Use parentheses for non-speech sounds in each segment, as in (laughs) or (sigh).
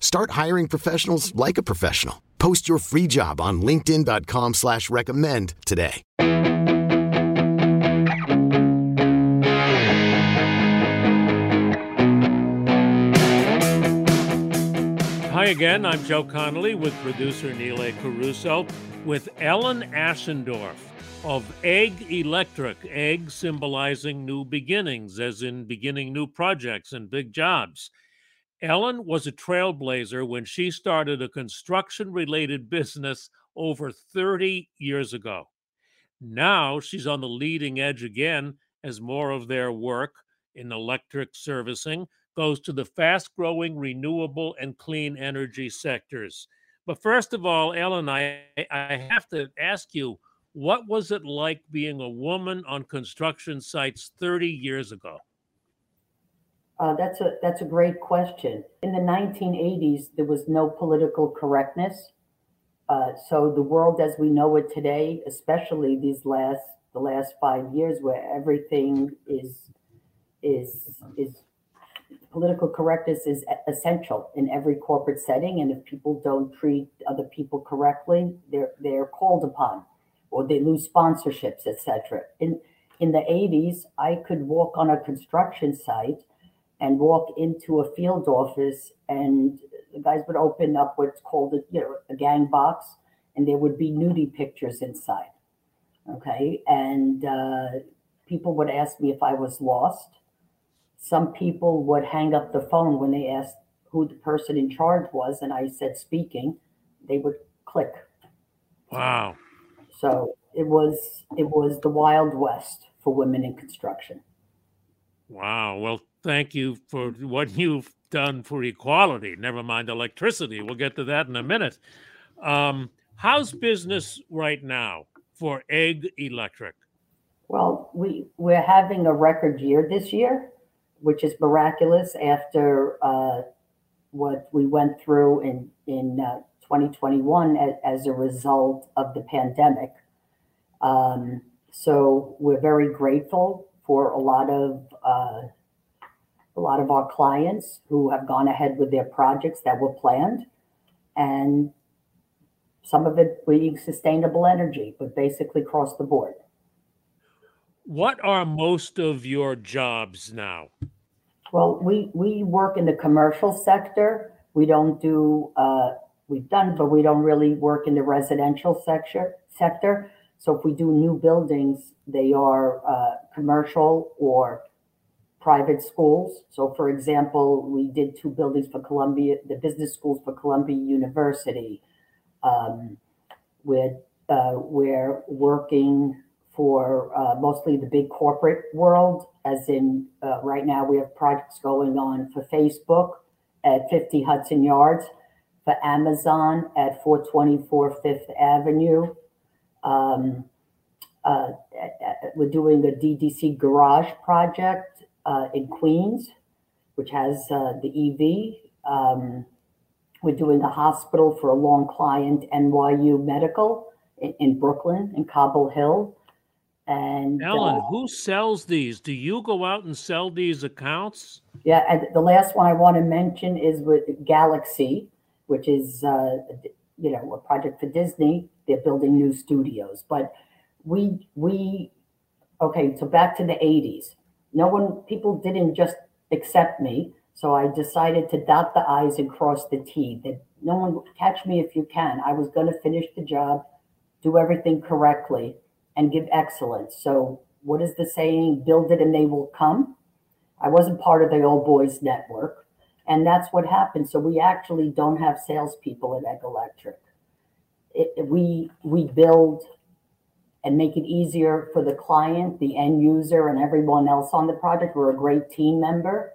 Start hiring professionals like a professional. Post your free job on LinkedIn.com slash recommend today. Hi again, I'm Joe Connolly with producer Neil. Caruso with Ellen Ashendorf of Egg Electric, egg symbolizing new beginnings, as in beginning new projects and big jobs. Ellen was a trailblazer when she started a construction related business over 30 years ago. Now she's on the leading edge again as more of their work in electric servicing goes to the fast growing renewable and clean energy sectors. But first of all, Ellen, I, I have to ask you, what was it like being a woman on construction sites 30 years ago? Uh, that's a that's a great question. In the 1980s, there was no political correctness. Uh, so the world as we know it today, especially these last the last five years, where everything is is is political correctness is essential in every corporate setting, and if people don't treat other people correctly, they're they're called upon, or they lose sponsorships, etc. In in the 80s, I could walk on a construction site and walk into a field office and the guys would open up what's called a, you know, a gang box and there would be nudie pictures inside okay? And uh, people would ask me if i was lost. Some people would hang up the phone when they asked who the person in charge was and i said speaking. They would click. Wow. So it was it was the wild west for women in construction. Wow. Well thank you for what you've done for equality. Never mind electricity. We'll get to that in a minute. Um, how's business right now for Egg Electric? Well, we we're having a record year this year, which is miraculous after uh, what we went through in in uh, 2021 as, as, a result of the pandemic. Um, so we're very grateful for a lot of uh, a lot of our clients who have gone ahead with their projects that were planned and some of it being sustainable energy, but basically across the board. What are most of your jobs now? Well, we, we work in the commercial sector. We don't do, uh, we've done, but we don't really work in the residential sector. sector. So if we do new buildings, they are uh, commercial or private schools. So, for example, we did two buildings for Columbia, the business schools for Columbia University. Um, with uh, we're working for uh, mostly the big corporate world, as in uh, right now we have projects going on for Facebook at 50 Hudson Yards, for Amazon at 424 Fifth Avenue. Um, uh, we're doing a DDC garage project uh, in Queens, which has uh, the EV. Um, we're doing the hospital for a long client, NYU Medical in, in Brooklyn, in Cobble Hill. And Ellen, uh, who sells these? Do you go out and sell these accounts? Yeah, and the last one I want to mention is with Galaxy, which is uh, you know a project for Disney. They're building new studios, but we we okay. So back to the '80s no one, people didn't just accept me. So I decided to dot the I's and cross the T. That no one catch me if you can. I was going to finish the job, do everything correctly, and give excellence. So, what is the saying? Build it and they will come. I wasn't part of the old boys network, and that's what happened. So, we actually don't have salespeople at Egg Electric. It, we we build and make it easier for the client, the end user, and everyone else on the project. We're a great team member,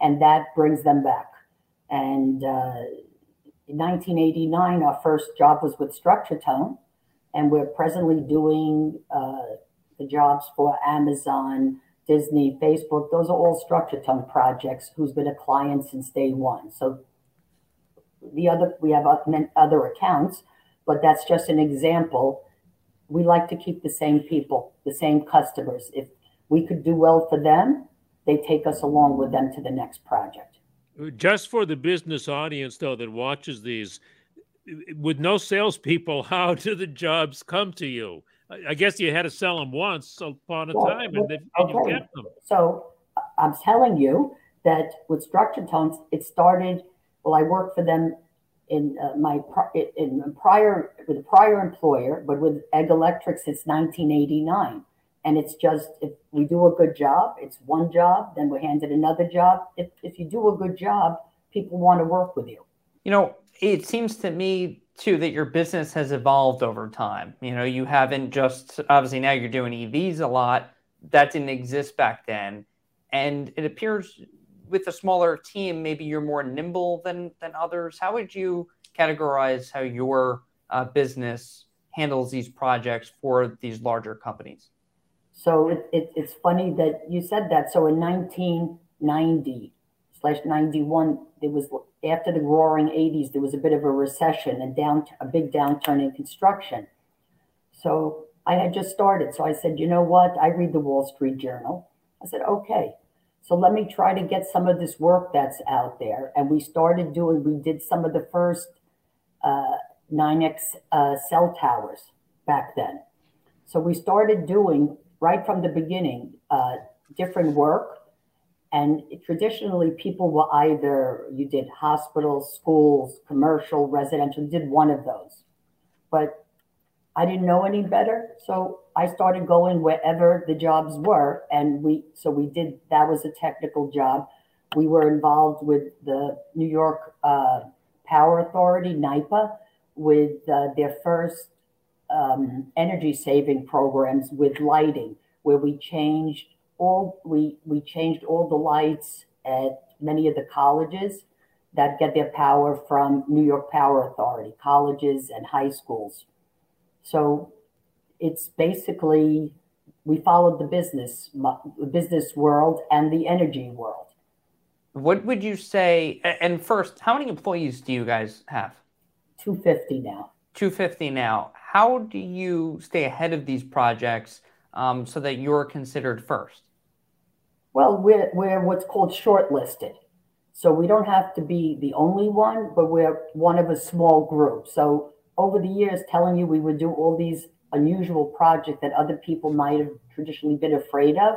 and that brings them back. And uh, in 1989, our first job was with Structure Tone, and we're presently doing uh, the jobs for Amazon, Disney, Facebook. Those are all Structure Tone projects. Who's been a client since day one. So the other we have other accounts, but that's just an example. We like to keep the same people, the same customers. If we could do well for them, they take us along with them to the next project. Just for the business audience, though, that watches these, with no salespeople, (laughs) how do the jobs come to you? I guess you had to sell them once upon a well, time, and, then, okay. you kept them. So I'm telling you that with Structure Tones, it started. Well, I worked for them in uh, my in prior with a prior employer, but with Egg Electric since 1989. And it's just if we do a good job, it's one job, then we're handed another job. If if you do a good job, people want to work with you. You know, it seems to me too that your business has evolved over time. You know, you haven't just obviously now you're doing EVs a lot. That didn't exist back then. And it appears with a smaller team, maybe you're more nimble than than others. How would you categorize how your uh, business handles these projects for these larger companies? So it, it, it's funny that you said that. So in 1990 slash 91, there was after the roaring 80s, there was a bit of a recession and down a big downturn in construction. So I had just started. So I said, you know what? I read the Wall Street Journal. I said, okay. So let me try to get some of this work that's out there. And we started doing, we did some of the first uh, NYNEX uh, cell towers back then. So we started doing right from the beginning uh, different work. And traditionally, people were either you did hospitals, schools, commercial, residential, did one of those. But I didn't know any better. So I started going wherever the jobs were. And we, so we did, that was a technical job. We were involved with the New York uh, Power Authority, NYPA, with uh, their first um, energy saving programs with lighting, where we changed all we we changed all the lights at many of the colleges that get their power from New York Power Authority, colleges and high schools. So it's basically we followed the business the business world and the energy world. What would you say? And first, how many employees do you guys have? 250 now. 250 now. How do you stay ahead of these projects um, so that you're considered first? Well, we're, we're what's called shortlisted. So we don't have to be the only one, but we're one of a small group. So over the years, telling you we would do all these unusual project that other people might have traditionally been afraid of,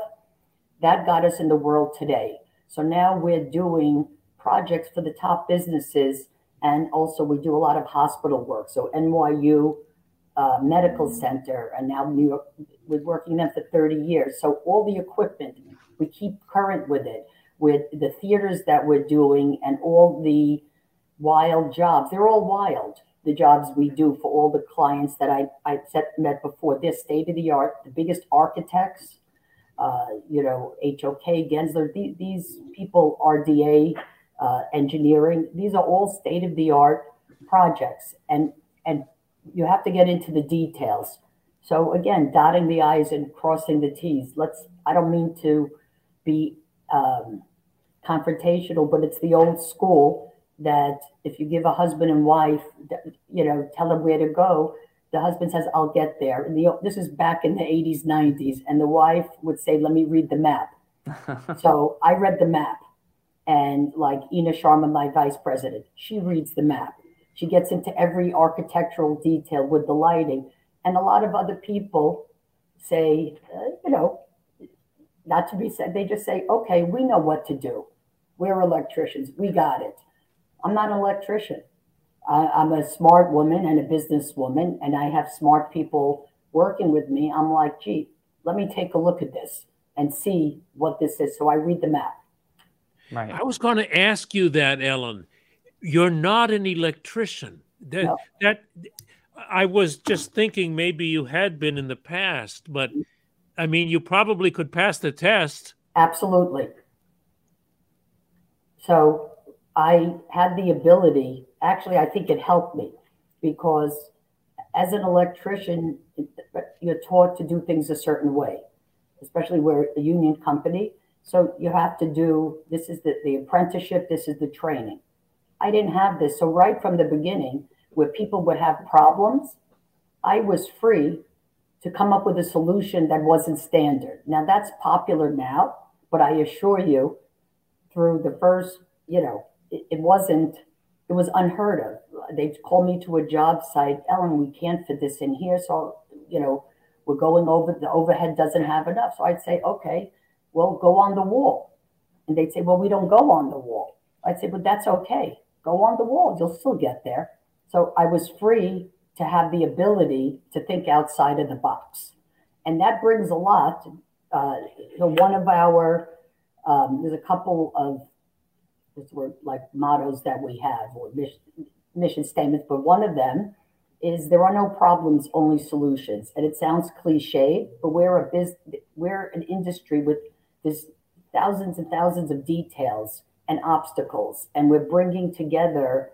that got us in the world today. So now we're doing projects for the top businesses, and also we do a lot of hospital work. So NYU uh, Medical Center, and now New York, we're working them for 30 years. So all the equipment, we keep current with it, with the theaters that we're doing, and all the wild jobs. They're all wild. The jobs we do for all the clients that I I set, met before. They're state of the art, the biggest architects uh, you know, HOK, Gensler, these, these people, RDA, uh, engineering, these are all state of the art projects. And, and you have to get into the details. So again, dotting the I's and crossing the T's. Let's, I don't mean to be um, confrontational, but it's the old school that if you give a husband and wife, you know, tell them where to go, the husband says, I'll get there. And the, this is back in the 80s, 90s. And the wife would say, Let me read the map. (laughs) so I read the map. And like Ina Sharma, my vice president, she reads the map. She gets into every architectural detail with the lighting. And a lot of other people say, uh, you know, not to be said, they just say, okay, we know what to do. We're electricians. We got it. I'm not an electrician. I'm a smart woman and a businesswoman, and I have smart people working with me, I'm like, gee, let me take a look at this and see what this is. So I read the map. Right. I was going to ask you that, Ellen. You're not an electrician. That, no. that I was just thinking maybe you had been in the past, but I mean, you probably could pass the test. Absolutely. So I had the ability, actually, I think it helped me because as an electrician, you're taught to do things a certain way, especially we're a union company. So you have to do this is the, the apprenticeship, this is the training. I didn't have this. So, right from the beginning, where people would have problems, I was free to come up with a solution that wasn't standard. Now, that's popular now, but I assure you, through the first, you know, it, wasn't, it was unheard of. They'd call me to a job site, Ellen, we can't fit this in here. So, you know, we're going over, the overhead doesn't have enough. So I'd say, okay, well, go on the wall. And they'd say, well, we don't go on the wall. I'd say, but that's okay. Go on the wall. You'll still get there. So I was free to have the ability to think outside of the box. And that brings a lot. Uh, you know, one of our, um, there's a couple of were like mottos that we have or mission, mission statements, but one of them is there are no problems, only solutions. And it sounds cliche, but we're a biz, we're an industry with this thousands and thousands of details and obstacles, and we're bringing together.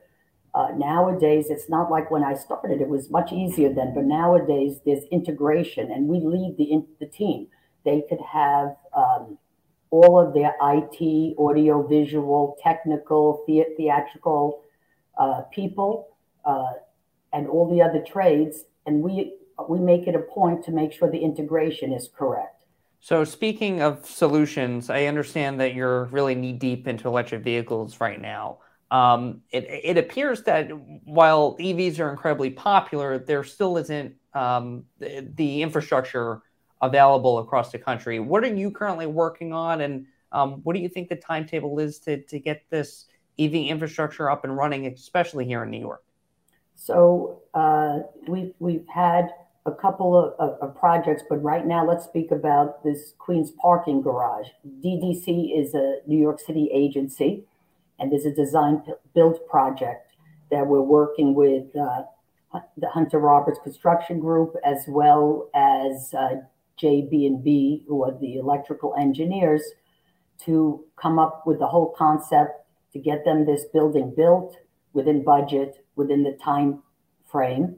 Uh, nowadays, it's not like when I started; it was much easier then. But nowadays, there's integration, and we lead the the team. They could have um, all of their IT, audio, visual, technical, the- theatrical uh, people, uh, and all the other trades, and we we make it a point to make sure the integration is correct. So, speaking of solutions, I understand that you're really knee deep into electric vehicles right now. Um, it, it, appears that while EVs are incredibly popular, there still isn't um, the, the infrastructure available across the country. What are you currently working on, and um, what do you think the timetable is to, to get this EV infrastructure up and running, especially here in New York? So uh, we've we've had a couple of, of, of, projects, but right now let's speak about this Queens parking garage. DDC is a New York City agency, and there's a design build project that we're working with uh, the Hunter Roberts Construction Group as well as uh, JB&B, who are the electrical engineers, to come up with the whole concept to get them this building built within budget, within the time frame.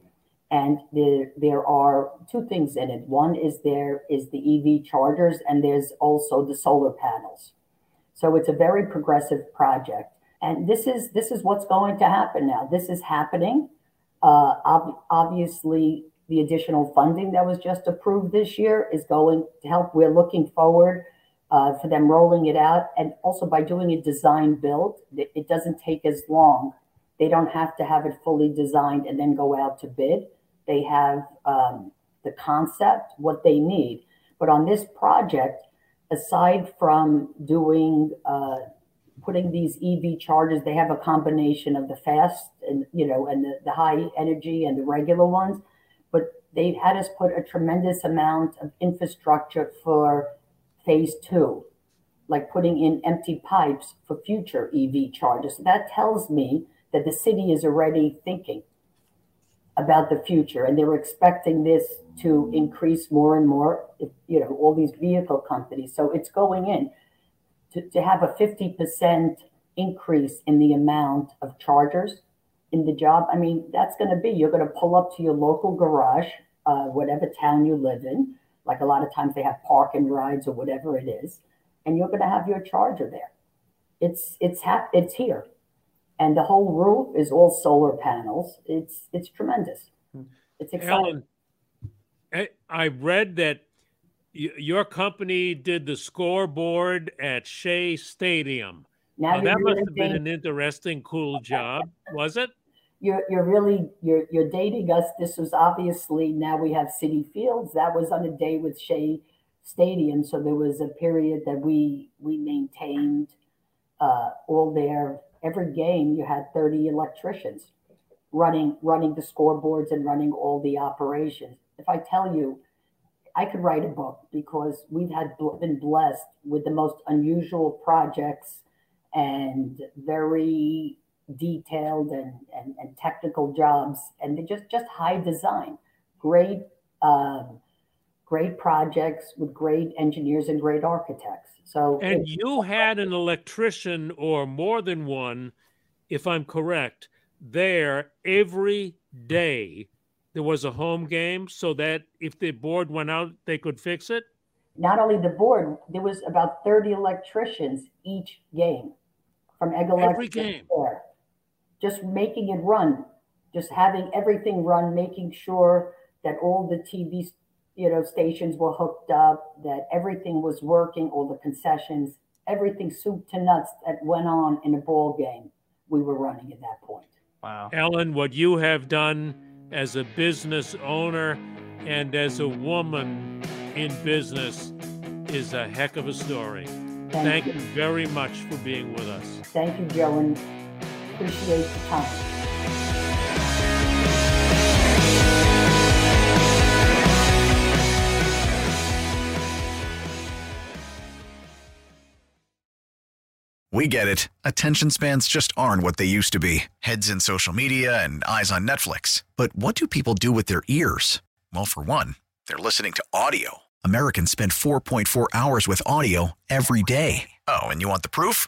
And there, there are two things in it. One is there is the EV chargers, and there's also the solar panels. So it's a very progressive project. And this is this is what's going to happen now. This is happening. Uh, ob- obviously, the additional funding that was just approved this year is going to help. We're looking forward uh, for them rolling it out. And also by doing a design build, it doesn't take as long. They don't have to have it fully designed and then go out to bid. They have um, the concept, what they need. But on this project, aside from doing uh, putting these EV chargers, they have a combination of the fast and you know and the, the high energy and the regular ones but they had us put a tremendous amount of infrastructure for phase two, like putting in empty pipes for future EV chargers. That tells me that the city is already thinking about the future and they're expecting this to increase more and more, you know, all these vehicle companies. So it's going in to, to have a 50% increase in the amount of chargers in the job, I mean, that's going to be you're going to pull up to your local garage, uh, whatever town you live in. Like a lot of times they have park and rides or whatever it is, and you're going to have your charger there. It's it's ha- it's here, and the whole roof is all solar panels. It's it's tremendous. It's exciting. Ellen, I read that your company did the scoreboard at Shea Stadium. Now, now that must have been an interesting, cool (laughs) job, was it? You're, you're really you're you're dating us. This was obviously now we have Citi Fields. That was on a day with Shea Stadium, so there was a period that we we maintained uh, all there. every game. You had thirty electricians running running the scoreboards and running all the operations. if I tell you, I could write a book because we've had been blessed with the most unusual projects and very detailed and, and, and technical jobs and they just just high design. Great um, great projects with great engineers and great architects. So and you had an electrician or more than one if i'm correct there every day. There was a home game so that if the board went out they could fix it? Not only the board there was about 30 electricians each game from egg every game. There just making it run, just having everything run, making sure that all the TV, you know, stations were hooked up, that everything was working, all the concessions, everything soup to nuts that went on in a ball game, we were running at that point. Wow. Ellen, what you have done as a business owner and as a woman in business is a heck of a story. Thank, Thank you. you very much for being with us. Thank you, Joe, and appreciate the time. We get it. Attention spans just aren't what they used to be heads in social media and eyes on Netflix. But what do people do with their ears? Well, for one, they're listening to audio. Americans spend 4.4 hours with audio every day. Oh, and you want the proof?